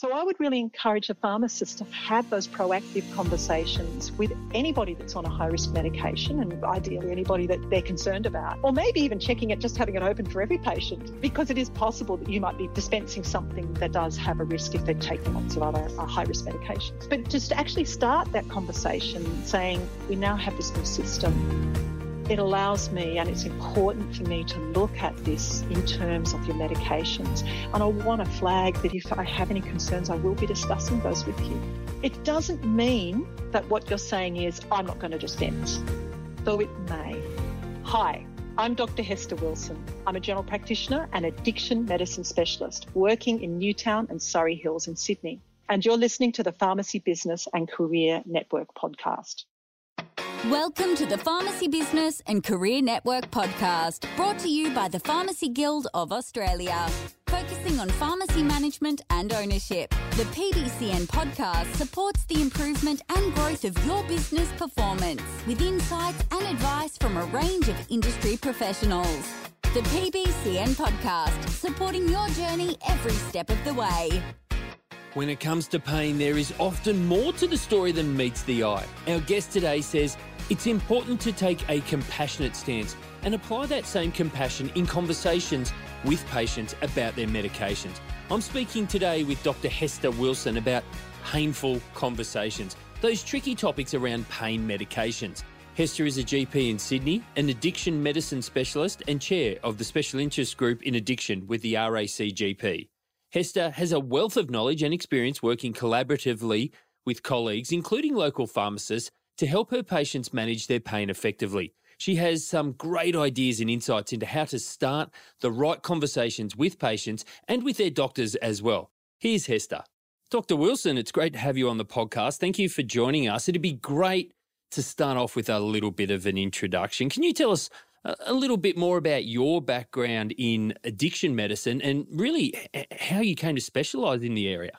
So I would really encourage a pharmacist to have those proactive conversations with anybody that's on a high risk medication and ideally anybody that they're concerned about. Or maybe even checking it, just having it open for every patient because it is possible that you might be dispensing something that does have a risk if they're taking lots of other uh, high risk medications. But just to actually start that conversation saying, we now have this new system it allows me, and it's important for me to look at this in terms of your medications. And I want to flag that if I have any concerns, I will be discussing those with you. It doesn't mean that what you're saying is, I'm not going to dispense, though it may. Hi, I'm Dr. Hester Wilson. I'm a general practitioner and addiction medicine specialist working in Newtown and Surry Hills in Sydney. And you're listening to the Pharmacy Business and Career Network podcast. Welcome to the Pharmacy Business and Career Network podcast, brought to you by the Pharmacy Guild of Australia. Focusing on pharmacy management and ownership, the PBCN podcast supports the improvement and growth of your business performance with insights and advice from a range of industry professionals. The PBCN podcast, supporting your journey every step of the way. When it comes to pain, there is often more to the story than meets the eye. Our guest today says it's important to take a compassionate stance and apply that same compassion in conversations with patients about their medications. I'm speaking today with Dr. Hester Wilson about painful conversations, those tricky topics around pain medications. Hester is a GP in Sydney, an addiction medicine specialist, and chair of the Special Interest Group in Addiction with the RACGP. Hester has a wealth of knowledge and experience working collaboratively with colleagues, including local pharmacists, to help her patients manage their pain effectively. She has some great ideas and insights into how to start the right conversations with patients and with their doctors as well. Here's Hester. Dr. Wilson, it's great to have you on the podcast. Thank you for joining us. It'd be great to start off with a little bit of an introduction. Can you tell us a little bit more about your background in addiction medicine and really how you came to specialise in the area?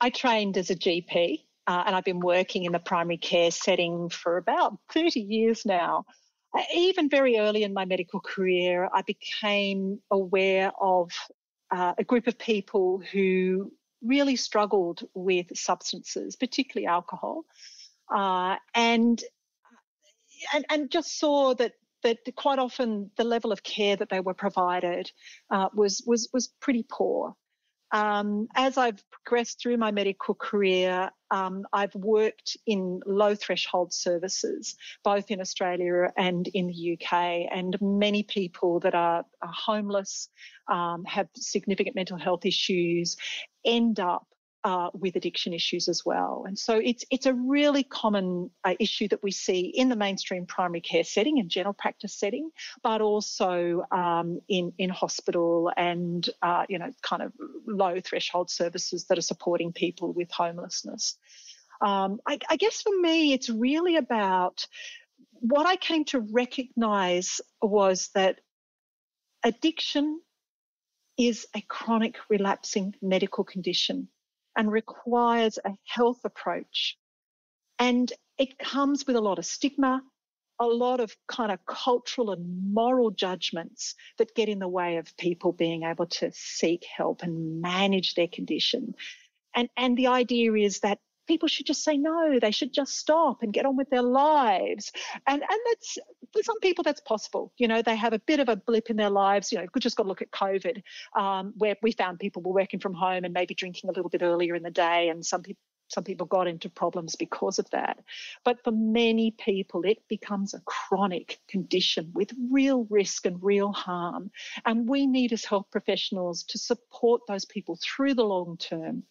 I trained as a GP uh, and I've been working in the primary care setting for about 30 years now. Uh, even very early in my medical career, I became aware of uh, a group of people who really struggled with substances, particularly alcohol, uh, and, and and just saw that that quite often the level of care that they were provided uh, was was was pretty poor. Um, as I've progressed through my medical career, um, I've worked in low threshold services, both in Australia and in the UK. And many people that are, are homeless, um, have significant mental health issues, end up uh, with addiction issues as well. And so it's it's a really common uh, issue that we see in the mainstream primary care setting and general practice setting, but also um, in in hospital and uh, you know kind of low threshold services that are supporting people with homelessness. Um, I, I guess for me, it's really about what I came to recognise was that addiction is a chronic relapsing medical condition and requires a health approach. And it comes with a lot of stigma, a lot of kind of cultural and moral judgments that get in the way of people being able to seek help and manage their condition. And, and the idea is that people should just say no they should just stop and get on with their lives and and that's for some people that's possible you know they have a bit of a blip in their lives you know just got to look at covid um, where we found people were working from home and maybe drinking a little bit earlier in the day and some people some people got into problems because of that. But for many people, it becomes a chronic condition with real risk and real harm. And we need, as health professionals, to support those people through the long term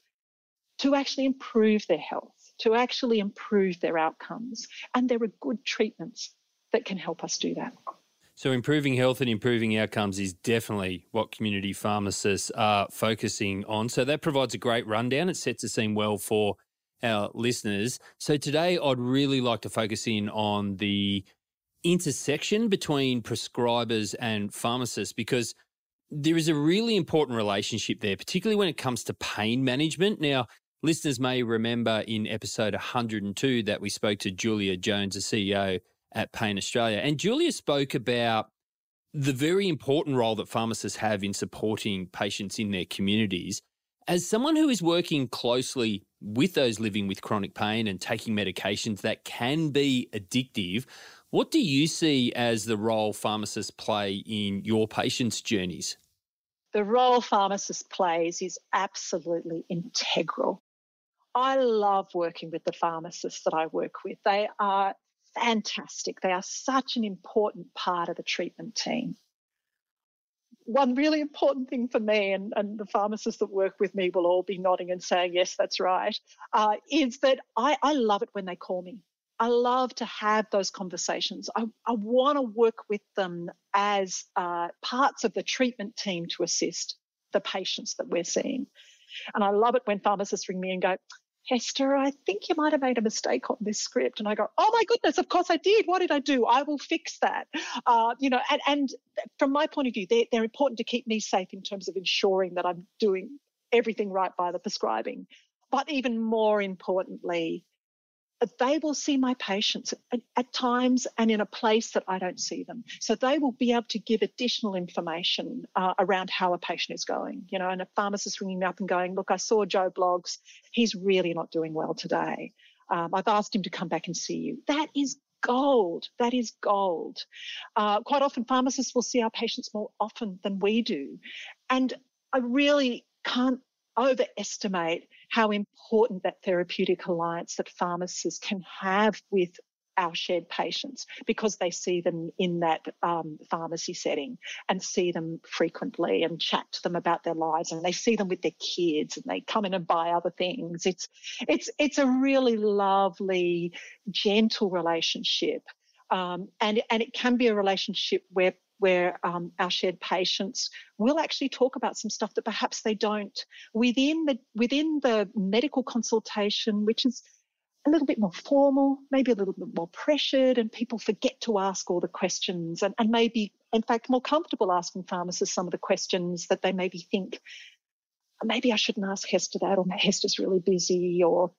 to actually improve their health, to actually improve their outcomes. And there are good treatments that can help us do that. So, improving health and improving outcomes is definitely what community pharmacists are focusing on. So, that provides a great rundown. It sets the scene well for our listeners. So, today I'd really like to focus in on the intersection between prescribers and pharmacists because there is a really important relationship there, particularly when it comes to pain management. Now, Listeners may remember in episode 102 that we spoke to Giulia Jones, the CEO at Pain Australia. And Giulia spoke about the very important role that pharmacists have in supporting patients in their communities. As someone who is working closely with those living with chronic pain and taking medications that can be addictive, what do you see as the role pharmacists play in your patients' journeys? The role pharmacists plays is absolutely integral. I love working with the pharmacists that I work with. They are fantastic. They are such an important part of the treatment team one really important thing for me, and, and the pharmacists that work with me will all be nodding and saying, yes, that's right, uh, is that I, I love it when they call me. I love to have those conversations. I, I want to work with them as uh, parts of the treatment team to assist the patients that we're seeing. And I love it when pharmacists ring me and go, Hester, I think you might have made a mistake on this script. And I go, oh my goodness, of course I did. What did I do? I will fix that. Uh, you know, and, and from my point of view, they're, they're important to keep me safe in terms of ensuring that I'm doing everything right by the prescribing. But even more importantly, they will see my patients at, at, times and in a place that I don't see them. So they will be able to give additional information uh, around how a patient is going. You know, and a pharmacist ringing me up and going, "Look, I saw Joe Bloggs. He's really not doing well today. Um, I've asked him to come back and see you." That is gold. That is gold. Uh, quite often, pharmacists will see our patients more often than we do, and I really can't overestimate how important that therapeutic alliance that pharmacists can have with our shared patients because they see them in that um, pharmacy setting and see them frequently and chat to them about their lives and they see them with their kids and they come in and buy other things. It's it's it's a really lovely gentle relationship um, and and it can be a relationship where where um, our shared patients will actually talk about some stuff that perhaps they don't. Within the within the medical consultation, which is a little bit more formal, maybe a little bit more pressured, and people forget to ask all the questions and, and maybe, in fact, more comfortable asking pharmacists some of the questions that they maybe think, maybe I shouldn't ask Hester that, or Hester's really busy, or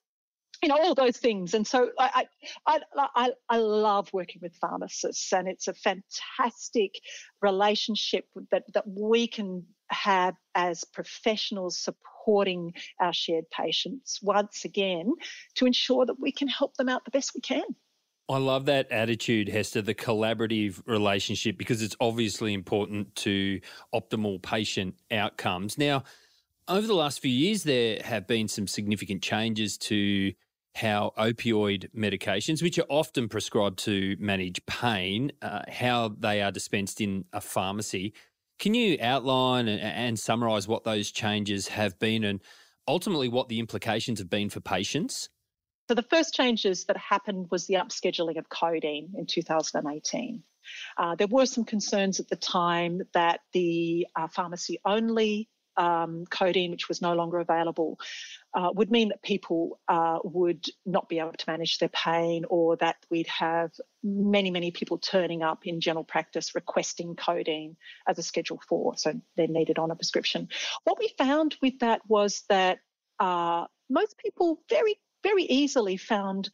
you know all those things and so I, I i i love working with pharmacists and it's a fantastic relationship that that we can have as professionals supporting our shared patients once again to ensure that we can help them out the best we can I love that attitude, Hester, the collaborative relationship, because it's obviously important to optimal patient outcomes. Now, over the last few years, there have been some significant changes to how opioid medications, which are often prescribed to manage pain, uh, how they are dispensed in a pharmacy. Can you outline and, and summarise what those changes have been and ultimately what the implications have been for patients? So, the first changes that happened was the upscheduling of codeine in 2018. Uh, there were some concerns at the time that the uh, pharmacy only um, codeine, which was no longer available, uh, would mean that people uh, would not be able to manage their pain, or that we'd have many, many people turning up in general practice requesting codeine as a Schedule 4, so they're needed on a prescription. What we found with that was that uh, most people very, very easily found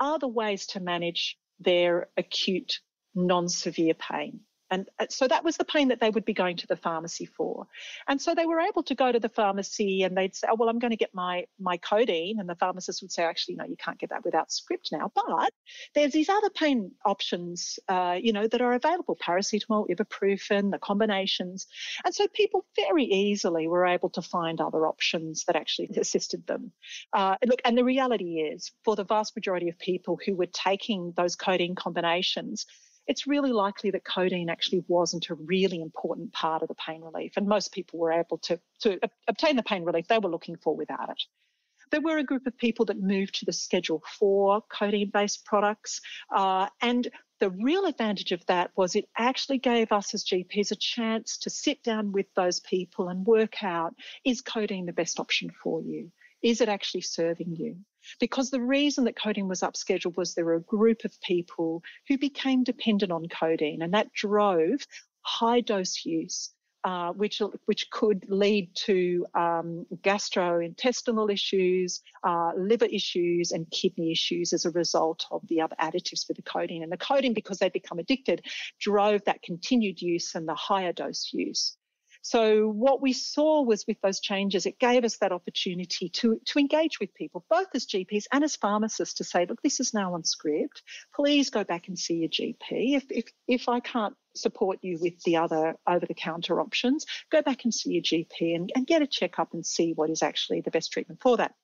other ways to manage their acute non severe pain. And uh, so that was the pain that they would be going to the pharmacy for. And so they were able to go to the pharmacy and they'd say, oh, well, I'm going to get my, my codeine. And the pharmacist would say, actually, no, you can't get that without script now. But there's these other pain options, uh, you know, that are available, paracetamol, ibuprofen, the combinations. And so people very easily were able to find other options that actually assisted them. Uh, look, and the reality is for the vast majority of people who were taking those codeine combinations, it's really likely that codeine actually wasn't a really important part of the pain relief. And most people were able to, to obtain the pain relief they were looking for without it. There were a group of people that moved to the Schedule 4 codeine based products. Uh, and the real advantage of that was it actually gave us as GPs a chance to sit down with those people and work out is codeine the best option for you? Is it actually serving you? Because the reason that codeine was upscheduled was there were a group of people who became dependent on codeine, and that drove high dose use. Uh, which which could lead to um, gastrointestinal issues, uh, liver issues, and kidney issues as a result of the other additives for the codeine. And the codeine, because they become addicted, drove that continued use and the higher dose use. So what we saw was with those changes, it gave us that opportunity to, to engage with people, both as GPs and as pharmacists, to say, look, this is now on script. Please go back and see your GP. If, if, if I can't support you with the other over-the-counter options, go back and see your GP and, and get a checkup and see what is actually the best treatment for that.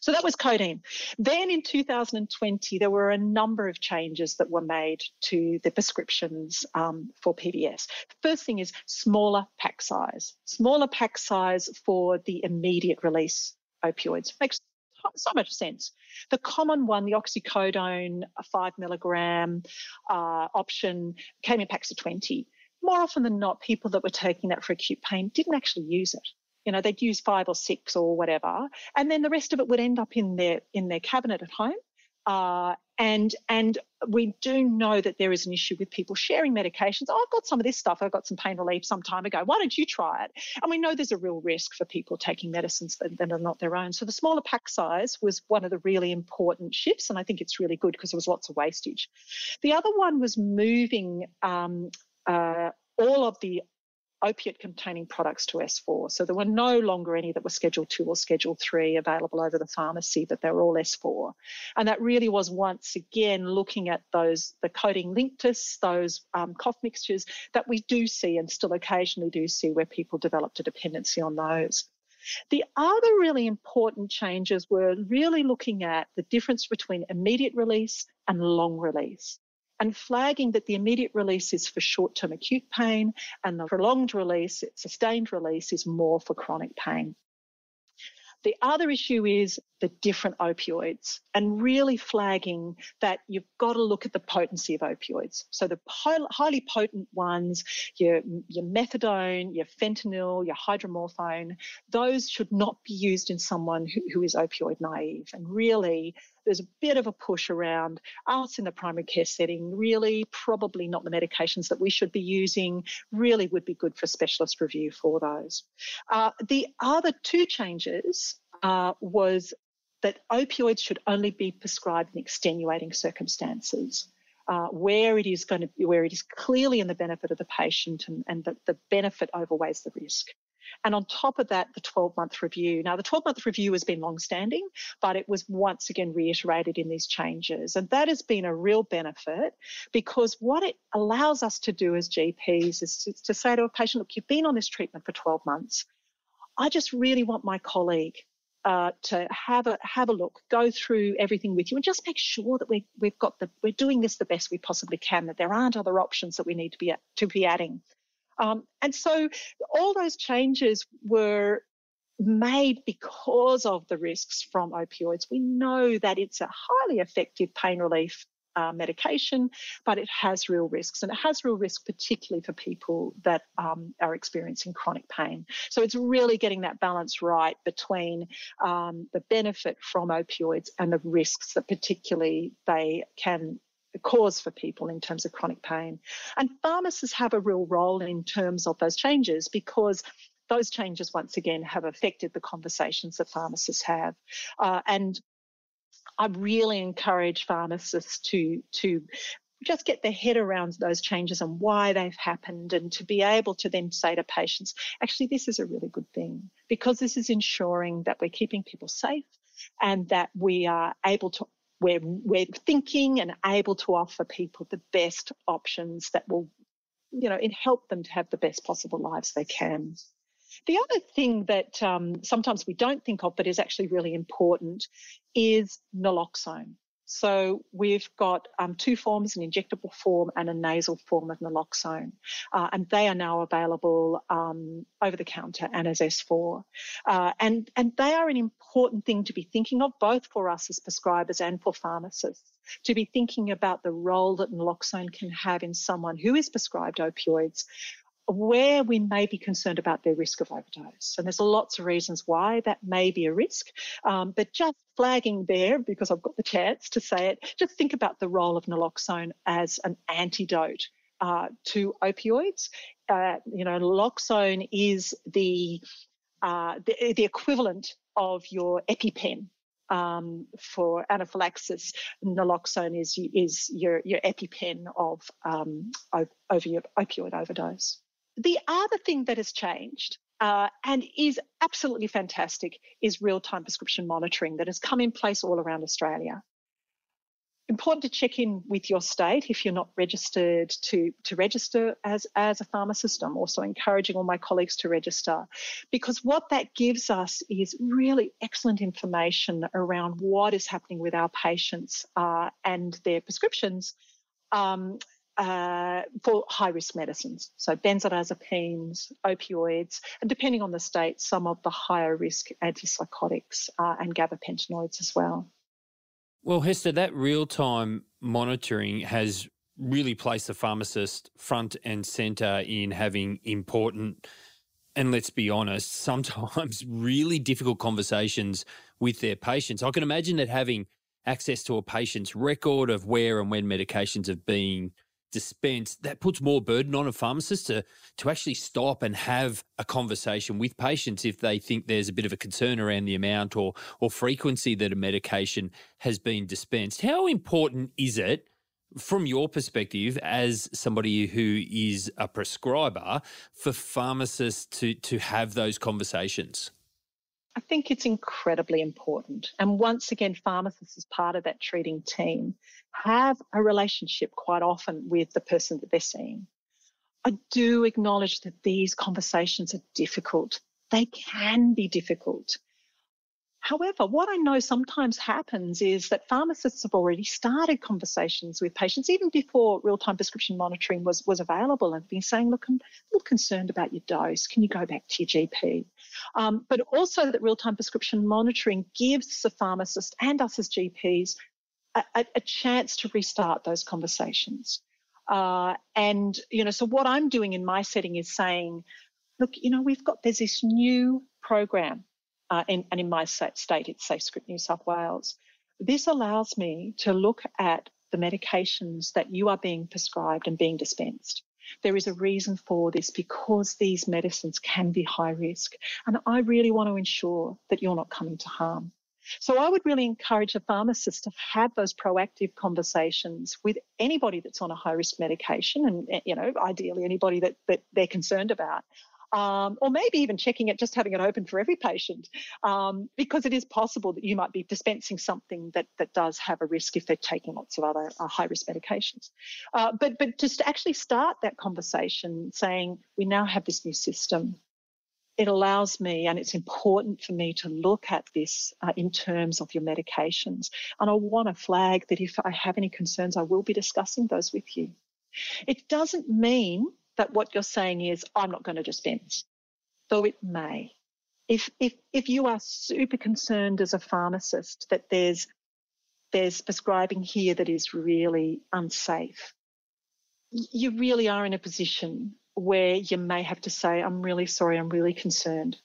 So that was codeine. Then in 2020, there were a number of changes that were made to the prescriptions um, for PBS. First thing is smaller pack size. Smaller pack size for the immediate release opioids makes so much sense. The common one, the oxycodone, five milligram uh, option, came in packs of 20. More often than not, people that were taking that for acute pain didn't actually use it you know they'd use five or six or whatever and then the rest of it would end up in their in their cabinet at home uh, and and we do know that there is an issue with people sharing medications. Oh, I've got some of this stuff. I got some pain relief some time ago. Why don't you try it? And we know there's a real risk for people taking medicines that, that are not their own. So the smaller pack size was one of the really important shifts, and I think it's really good because there was lots of wastage. The other one was moving um, uh, all of the opiate containing products to S4. So there were no longer any that were Schedule 2 or Schedule 3 available over the pharmacy, but they were all S4. And that really was once again looking at those, the codeine linctus, those um, cough mixtures that we do see and still occasionally do see where people developed a dependency on those. The other really important changes were really looking at the difference between immediate release and long release and flagging that the immediate release is for short term acute pain and the prolonged release, sustained release, is more for chronic pain. The other issue is the different opioids and really flagging that you've got to look at the potency of opioids. So the highly potent ones, your, your methadone, your fentanyl, your hydromorphone, those should not be used in someone who, who is opioid naive. And really, there's a bit of a push around us in the primary care setting, really probably not the medications that we should be using, really would be good for specialist review for those. Uh, the other two changes uh, was that opioids should only be prescribed in extenuating circumstances. Uh, where it is going to be, where it is clearly in the benefit of the patient and, and that the benefit outweighs the risk. And on top of that, the 12 month review. Now, the 12 month review has been long standing, but it was once again reiterated in these changes. And that has been a real benefit because what it allows us to do as GPs is to, to say to a patient, look, you've been on this treatment for 12 months. I just really want my colleague uh, to have a have a look, go through everything with you, and just make sure that we we've got the we're doing this the best we possibly can. That there aren't other options that we need to be to be adding. Um, and so all those changes were made because of the risks from opioids. We know that it's a highly effective pain relief uh, medication, but it has real risks, and it has real risk particularly for people that um, are experiencing chronic pain. So it's really getting that balance right between um, the benefit from opioids and the risks that particularly they can cause for people in terms of chronic pain. And pharmacists have a real role in terms of those changes because those changes, once again, have affected the conversations that pharmacists have. Uh, and I really encourage pharmacists to, to just get their head around those changes and why they've happened and to be able to then say to patients, actually, this is a really good thing because this is ensuring that we're keeping people safe and that we are able to we're, we're thinking and able to offer people the best options that will, you know, help them to have the best possible lives they can. The other thing that um, sometimes we don't think of, but is actually really important, is naloxone. So we've got um, two forms, an injectable form and a nasal form of naloxone, uh, and they are now available um, over the counter and as S4. Uh, and, and they are an important thing to be thinking of, both for us as prescribers and for pharmacists, to be thinking about the role that naloxone can have in someone who is prescribed opioids where we may be concerned about their risk of overdose. And there's lots of reasons why that may be a risk, um, but just flagging there, because I've got the chance to say it, just think about the role of naloxone as an antidote uh, to opioids. Uh, you know, naloxone is the, uh, the, the equivalent of your EpiPen um, for anaphylaxis, naloxone is is your your EpiPen of um, over your opioid overdose. The other thing that has changed uh, and is absolutely fantastic is real time prescription monitoring that has come in place all around Australia important to check in with your state if you're not registered to, to register as, as a pharmacist. I'm also encouraging all my colleagues to register because what that gives us is really excellent information around what is happening with our patients uh, and their prescriptions. Um, uh, for high risk medicines, so benzodiazepines, opioids, and depending on the state, some of the higher risk antipsychotics uh, and gabapentinoids as well. Well, Hester, that real time monitoring has really placed the pharmacist front and centre in having important and let's be honest, sometimes really difficult conversations with their patients. I can imagine that having access to a patient's record of where and when medications have been dispense, that puts more burden on a pharmacist to, to actually stop and have a conversation with patients if they think there's a bit of a concern around the amount or, or frequency that a medication has been dispensed. How important is it? From your perspective, as somebody who is a prescriber, for pharmacists to, to have those conversations? I think it's incredibly important. And once again, pharmacists, as part of that treating team, have a relationship quite often with the person that they're seeing. I do acknowledge that these conversations are difficult. They can be difficult. However, what I know sometimes happens is that pharmacists have already started conversations with patients even before real time prescription monitoring was, was available and been saying, Look, I'm a little concerned about your dose. Can you go back to your GP? Um, but also that real time prescription monitoring gives the pharmacist and us as GPs a, a, a chance to restart those conversations. Uh, and, you know, so what I'm doing in my setting is saying, look, you know, we've got, there's this new program uh, in, and in my state, it's SafeScript New South Wales. This allows me to look at the medications that you are being prescribed and being dispensed. There is a reason for this because these medicines can be high risk. And I really want to ensure that you're not coming to harm. So I would really encourage a pharmacist to have those proactive conversations with anybody that's on a high risk medication and, you know, ideally anybody that, that they're concerned about um, or maybe even checking it, just having it open for every patient, um, because it is possible that you might be dispensing something that that does have a risk if they're taking lots of other uh, high risk medications. Uh, but but just to actually start that conversation, saying we now have this new system. It allows me, and it's important for me to look at this uh, in terms of your medications. And I want to flag that if I have any concerns, I will be discussing those with you. It doesn't mean that what you're saying is, I'm not going to dispense, though it may. If, if, if you are super concerned as a pharmacist that there's, there's prescribing here that is really unsafe, you really are in a position where you may have to say, I'm really sorry, I'm really concerned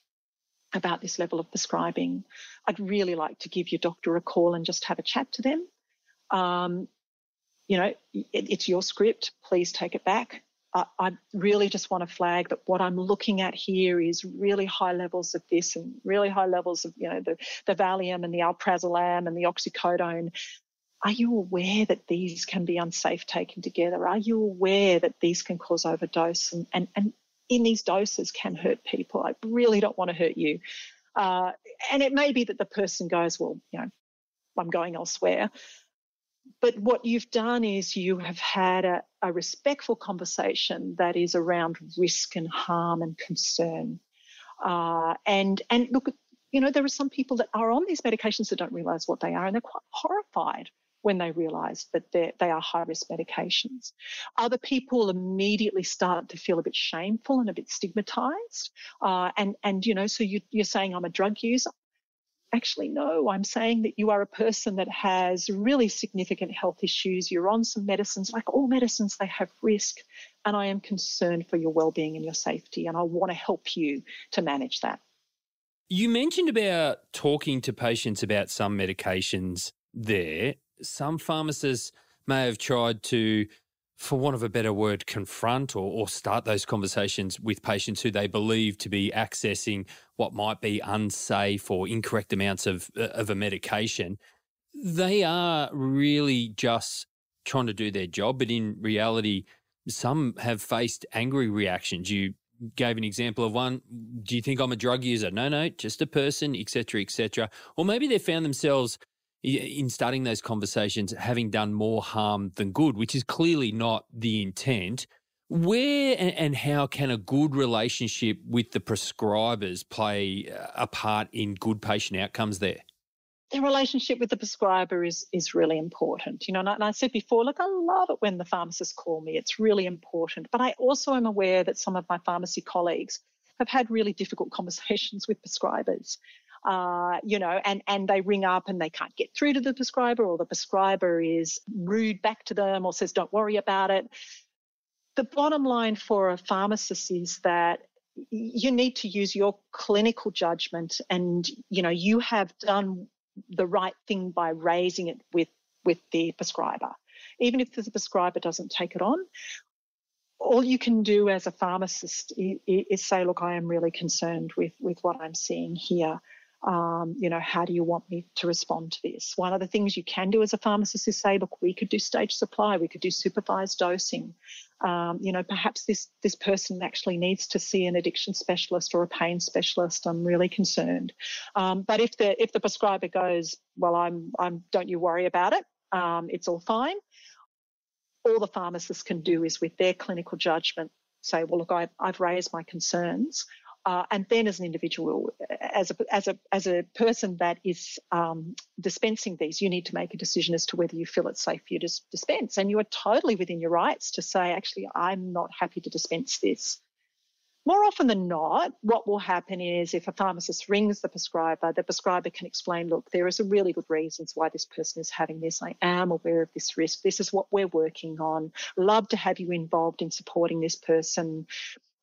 about this level of prescribing. I'd really like to give your doctor a call and just have a chat to them. Um, you know, it, it's your script. Please take it back. I, really just want to flag that what I'm looking at here is really high levels of this and really high levels of, you know, the, the Valium and the Alprazolam and the oxycodone. Are you aware that these can be unsafe taken together? Are you aware that these can cause overdose and, and, and in these doses can hurt people? I really don't want to hurt you. Uh, and it may be that the person goes, well, you know, I'm going elsewhere. But what you've done is you have had a, a respectful conversation that is around risk and harm and concern. Uh, and and look, you know, there are some people that are on these medications that don't realize what they are, and they're quite horrified when they realize that they are high risk medications. Other people immediately start to feel a bit shameful and a bit stigmatized. Uh, and, and, you know, so you, you're saying I'm a drug user actually, no, I'm saying that you are a person that has really significant health issues. You're on some medicines, like all medicines, they have risk. And I am concerned for your well-being and your safety. And I want to help you to manage that. You mentioned about talking to patients about some medications there. Some pharmacists may have tried to for want of a better word, confront or, or, start those conversations with patients who they believe to be accessing what might be unsafe or incorrect amounts of, uh, of a medication. They are really just trying to do their job, but in reality, some have faced angry reactions. You gave an example of one. Do you think I'm a drug user? No, no, just a person, etc., etc. Or maybe they found themselves in starting those conversations having done more harm than good, which is clearly not the intent. Where and how can a good relationship with the prescribers play a part in good patient outcomes there? the relationship with the prescriber is is really important. You know, and I, and I, said before, look, I love it when the pharmacists call me. It's really important. But I also am aware that some of my pharmacy colleagues have had really difficult conversations with prescribers. Uh, you know, and and they ring up and they can't get through to the prescriber, or the prescriber is rude back to them, or says, "Don't worry about it." The bottom line for a pharmacist is that you need to use your clinical judgment and you know you have done the right thing by raising it with with the prescriber. Even if the prescriber doesn't take it on, all you can do as a pharmacist is, say, look, I am really concerned with, with what I'm seeing here. Um, you know, how do you want me to respond to this? One of the things you can do as a pharmacist is say, look, we could do stage supply, we could do supervised dosing. Um, you know, perhaps this this person actually needs to see an addiction specialist or a pain specialist. I'm really concerned. Um, but if the if the prescriber goes, well, I'm I'm don't you worry about it. Um, it's all fine. All the pharmacist can do is with their clinical judgment say, well, look, I, I've raised my concerns. Uh, and then as an individual, as a, as a, as a person that is um, dispensing these, you need to make a decision as to whether you feel it's safe for you to dispense. And you are totally within your rights to say, actually, I'm not happy to dispense this. More often than not, what will happen is if a pharmacist rings the prescriber, the prescriber can explain, look, there is a really good reasons why this person is having this. I am aware of this risk. This is what we're working on. Love to have you involved in supporting this person.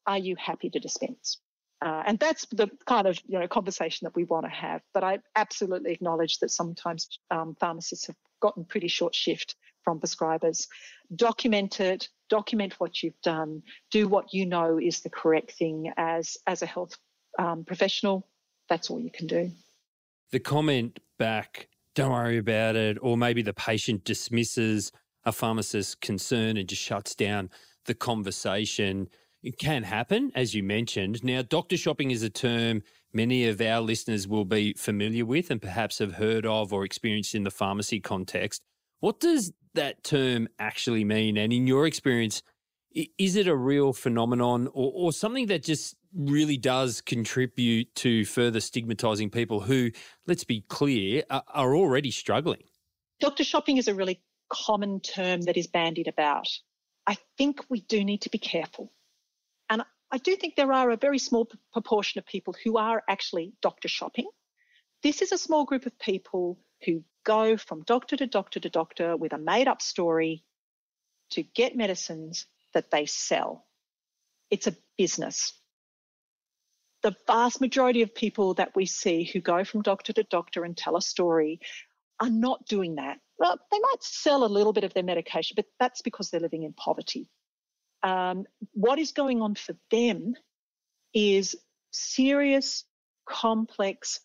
Are you happy to dispense? Uh, and that's the kind of you know conversation that we want to have. But I absolutely acknowledge that sometimes um, pharmacists have gotten pretty short shift from prescribers. Document it, document what you've done, do what you know is the correct thing as as a health um, professional. That's all you can do. The comment back, don't worry about it, or maybe the patient dismisses a pharmacist's concern and just shuts down the conversation it can happen, as you mentioned. Now, doctor shopping is a term many of our listeners will be familiar with and perhaps have heard of or experienced in the pharmacy context. What does that term actually mean? And in your experience, is it a real phenomenon or, or something that just really does contribute to further stigmatizing people who, let's be clear, are, are already struggling? Doctor shopping is a really common term that is bandied about. I think we do need to be careful I do think there are a very small proportion of people who are actually doctor shopping. This is a small group of people who go from doctor to doctor to doctor with a made up story to get medicines that they sell. It's a business. The vast majority of people that we see who go from doctor to doctor and tell a story are not doing that. Well, they might sell a little bit of their medication, but that's because they're living in poverty. Um, what is going on for them is serious, complex,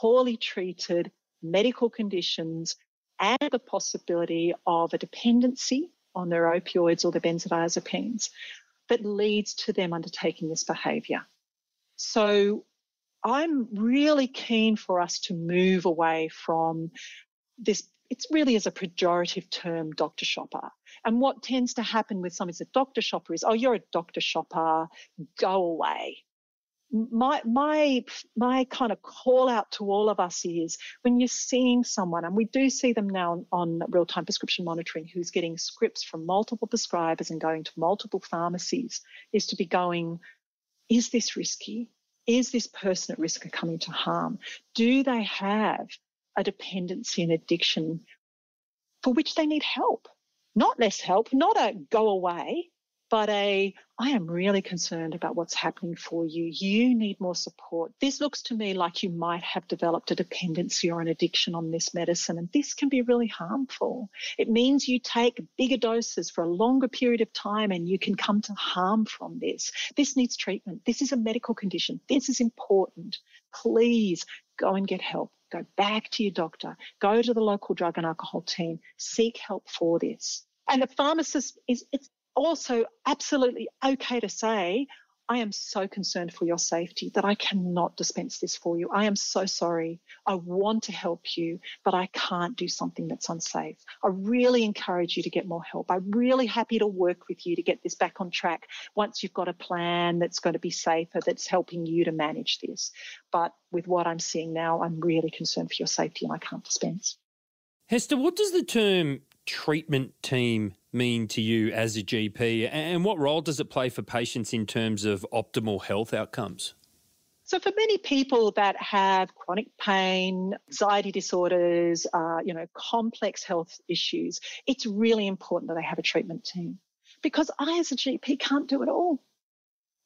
poorly treated medical conditions and the possibility of a dependency on their opioids or their benzodiazepines that leads to them undertaking this behavior. So I'm really keen for us to move away from this it really is a pejorative term, doctor shopper. And what tends to happen with someone who's a doctor shopper is, oh, you're a doctor shopper, go away. My my my kind of call out to all of us is when you're seeing someone, and we do see them now on, on real-time prescription monitoring, who's getting scripts from multiple prescribers and going to multiple pharmacies, is to be going, is this risky? Is this person at risk of coming to harm? Do they have a dependency and addiction for which they need help. Not less help, not a go away, but a I am really concerned about what's happening for you. You need more support. This looks to me like you might have developed a dependency or an addiction on this medicine, and this can be really harmful. It means you take bigger doses for a longer period of time and you can come to harm from this. This needs treatment. This is a medical condition. This is important. Please go and get help. Go back to your doctor. Go to the local drug and alcohol team. Seek help for this. And the pharmacist is it's also absolutely okay to say, I am so concerned for your safety that I cannot dispense this for you. I am so sorry. I want to help you, but I can't do something that's unsafe. I really encourage you to get more help. I'm really happy to work with you to get this back on track once you've got a plan that's going to be safer, that's helping you to manage this. But with what I'm seeing now, I'm really concerned for your safety and I can't dispense. Hester, what does the term treatment team mean to you as a GP? And what role does it play for patients in terms of optimal health outcomes? So, for many people that have chronic pain, anxiety disorders, uh, you know, complex health issues, it's really important that they have a treatment team because I, as a GP, can't do it all.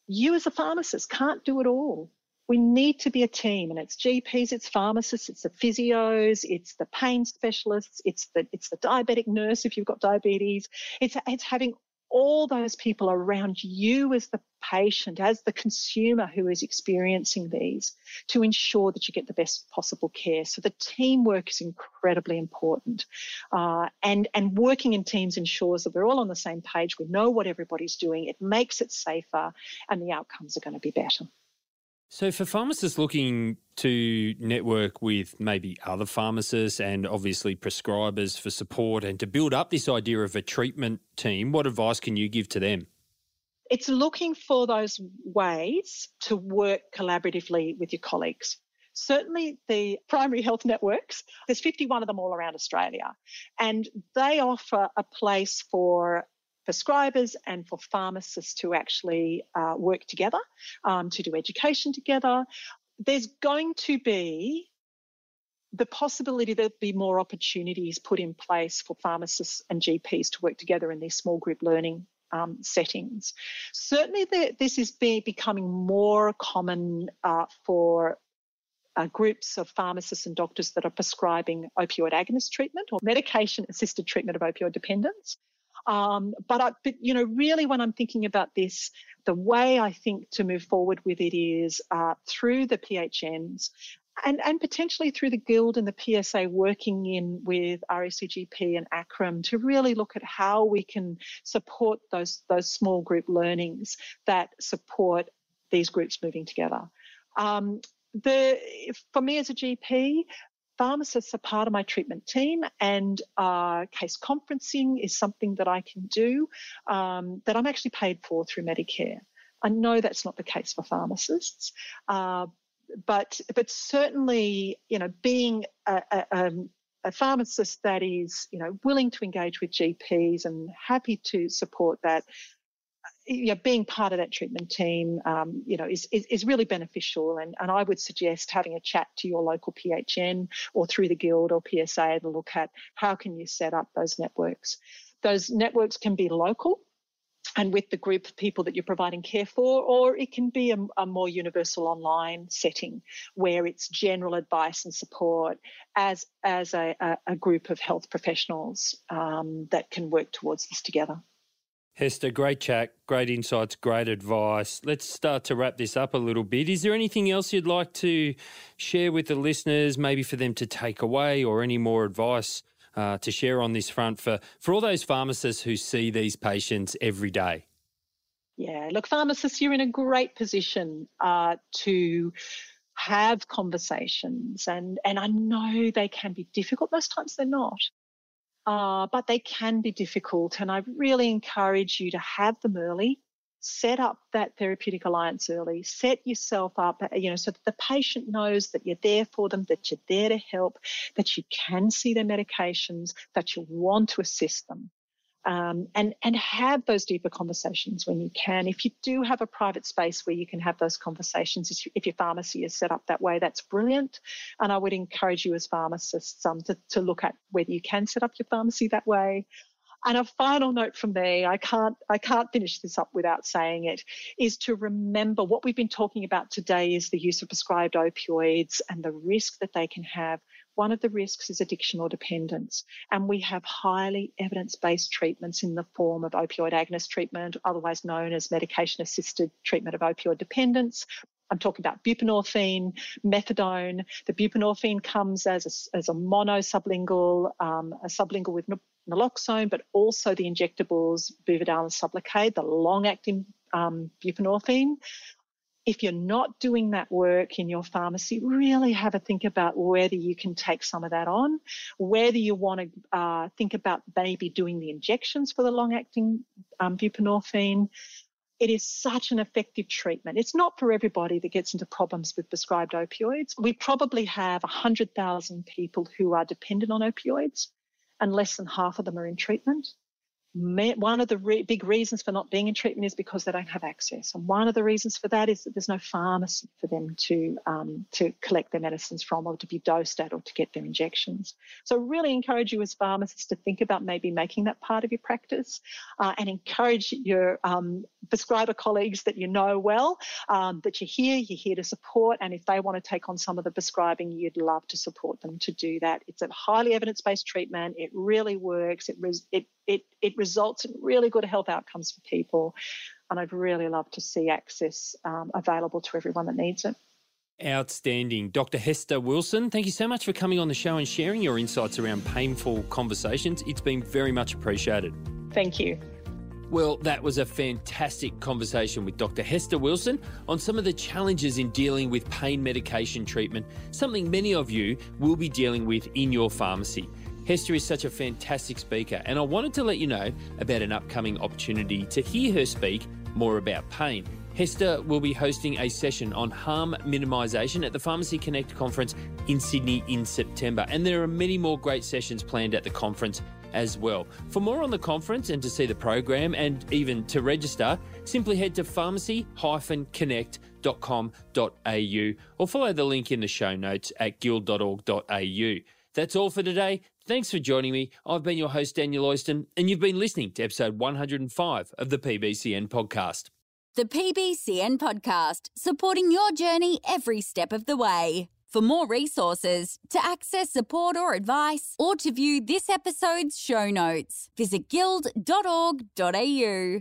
You, as a pharmacist, can't do it all we need to be a team and it's GPs, it's pharmacists, it's the physios, it's the pain specialists, it's the it's the diabetic nurse if you've got diabetes. It's it's having all those people around you as the patient, as the consumer who is experiencing these, to ensure that you get the best possible care. So the teamwork is incredibly important, uh, and and working in teams ensures that we're all on the same page. We know what everybody's doing. It makes it safer, and the outcomes are going to be better. So, for pharmacists looking to network with maybe other pharmacists and obviously prescribers for support and to build up this idea of a treatment team, what advice can you give to them? It's looking for those ways to work collaboratively with your colleagues. Certainly, the primary health networks, there's 51 of them all around Australia, and they offer a place for prescribers and for pharmacists to actually uh, work together, um, to do education together. There's going to be the possibility there'll be more opportunities put in place for pharmacists and GPs to work together in these small group learning um, settings. Certainly, this is be, becoming more common uh, for uh, groups of pharmacists and doctors that are prescribing opioid agonist treatment or medication assisted treatment of opioid dependence. Um, but, I, but, you know, really when I'm thinking about this, the way I think to move forward with it is uh, through the PHNs and, and potentially through the Guild and the PSA working in with RACGP and ACRRM to really look at how we can support those, those small group learnings that support these groups moving together. Um, the, for me as a GP, pharmacists are part of my treatment team, and uh, case conferencing is something that I can do um, that I'm actually paid for through Medicare. I know that's not the case for pharmacists, uh, but but certainly, you know, being a, a, um, a pharmacist that is, you know, willing to engage with GPs and happy to support that you know, being part of that treatment team, um, you know, is, is, is really beneficial. And, and I would suggest having a chat to your local PHN or through the Guild or PSA to look at how can you set up those networks. Those networks can be local and with the group of people that you're providing care for, or it can be a, a, more universal online setting where it's general advice and support as as a, a, a group of health professionals um, that can work towards this together. Hester, great chat, great insights, great advice. Let's start to wrap this up a little bit. Is there anything else you'd like to share with the listeners, maybe for them to take away, or any more advice uh, to share on this front for, for all those pharmacists who see these patients every day? Yeah, look, pharmacists, you're in a great position uh, to have conversations, and and I know they can be difficult. Most times they're not uh, but they can be difficult. And I really encourage you to have them early. Set up that therapeutic alliance early. Set yourself up, uh, you know, so that the patient knows that you're there for them, that you're there to help, that you can see their medications, that you want to assist them um, and and have those deeper conversations when you can. If you do have a private space where you can have those conversations, if your pharmacy is set up that way, that's brilliant. And I would encourage you as pharmacists um, to, to look at whether you can set up your pharmacy that way. And a final note from me, I can't I can't finish this up without saying it, is to remember what we've been talking about today is the use of prescribed opioids and the risk that they can have one of the risks is addiction or dependence. And we have highly evidence based treatments in the form of opioid agonist treatment, otherwise known as medication assisted treatment of opioid dependence, I'm talking about buprenorphine, methadone. The buprenorphine comes as a, as a mono sublingual, um, a sublingual with naloxone, but also the injectables Buvidal and Sublocade, the long-acting um, buprenorphine. If you're not doing that work in your pharmacy, really have a think about whether you can take some of that on, whether you want to uh, think about maybe doing the injections for the long-acting um, buprenorphine it is such an effective treatment. It's not for everybody that gets into problems with prescribed opioids. We probably have 100,000 people who are dependent on opioids, and less than half of them are in treatment one of the re- big reasons for not being in treatment is because they don't have access, and one of the reasons for that is that there's no pharmacy for them to um, to collect their medicines from, or to be dosed at, or to get their injections. So, really encourage you as pharmacists to think about maybe making that part of your practice, uh, and encourage your um, prescriber colleagues that you know well um, that you're here, you're here to support, and if they want to take on some of the prescribing, you'd love to support them to do that. It's a highly evidence-based treatment. It really works. It res- it it, it results in really good health outcomes for people. And I'd really love to see access um, available to everyone that needs it. Outstanding. Dr. Hester Wilson, thank you so much for coming on the show and sharing your insights around painful conversations. It's been very much appreciated. Thank you. Well, that was a fantastic conversation with Dr. Hester Wilson on some of the challenges in dealing with pain medication treatment, something many of you will be dealing with in your pharmacy. Hester is such a fantastic speaker, and I wanted to let you know about an upcoming opportunity to hear her speak more about pain. Hester will be hosting a session on harm minimisation at the Pharmacy Connect conference in Sydney in September, and there are many more great sessions planned at the conference as well. For more on the conference and to see the program and even to register, simply head to pharmacy-connect.com.au or follow the link in the show notes at guild.org.au. That's all for today. Thanks for joining me. I've been your host, Daniel Oyston, and you've been listening to episode 105 of the PBCN podcast. The PBCN podcast, supporting your journey every step of the way. For more resources, to access support or advice, or to view this episode's show notes, visit guild.org.au.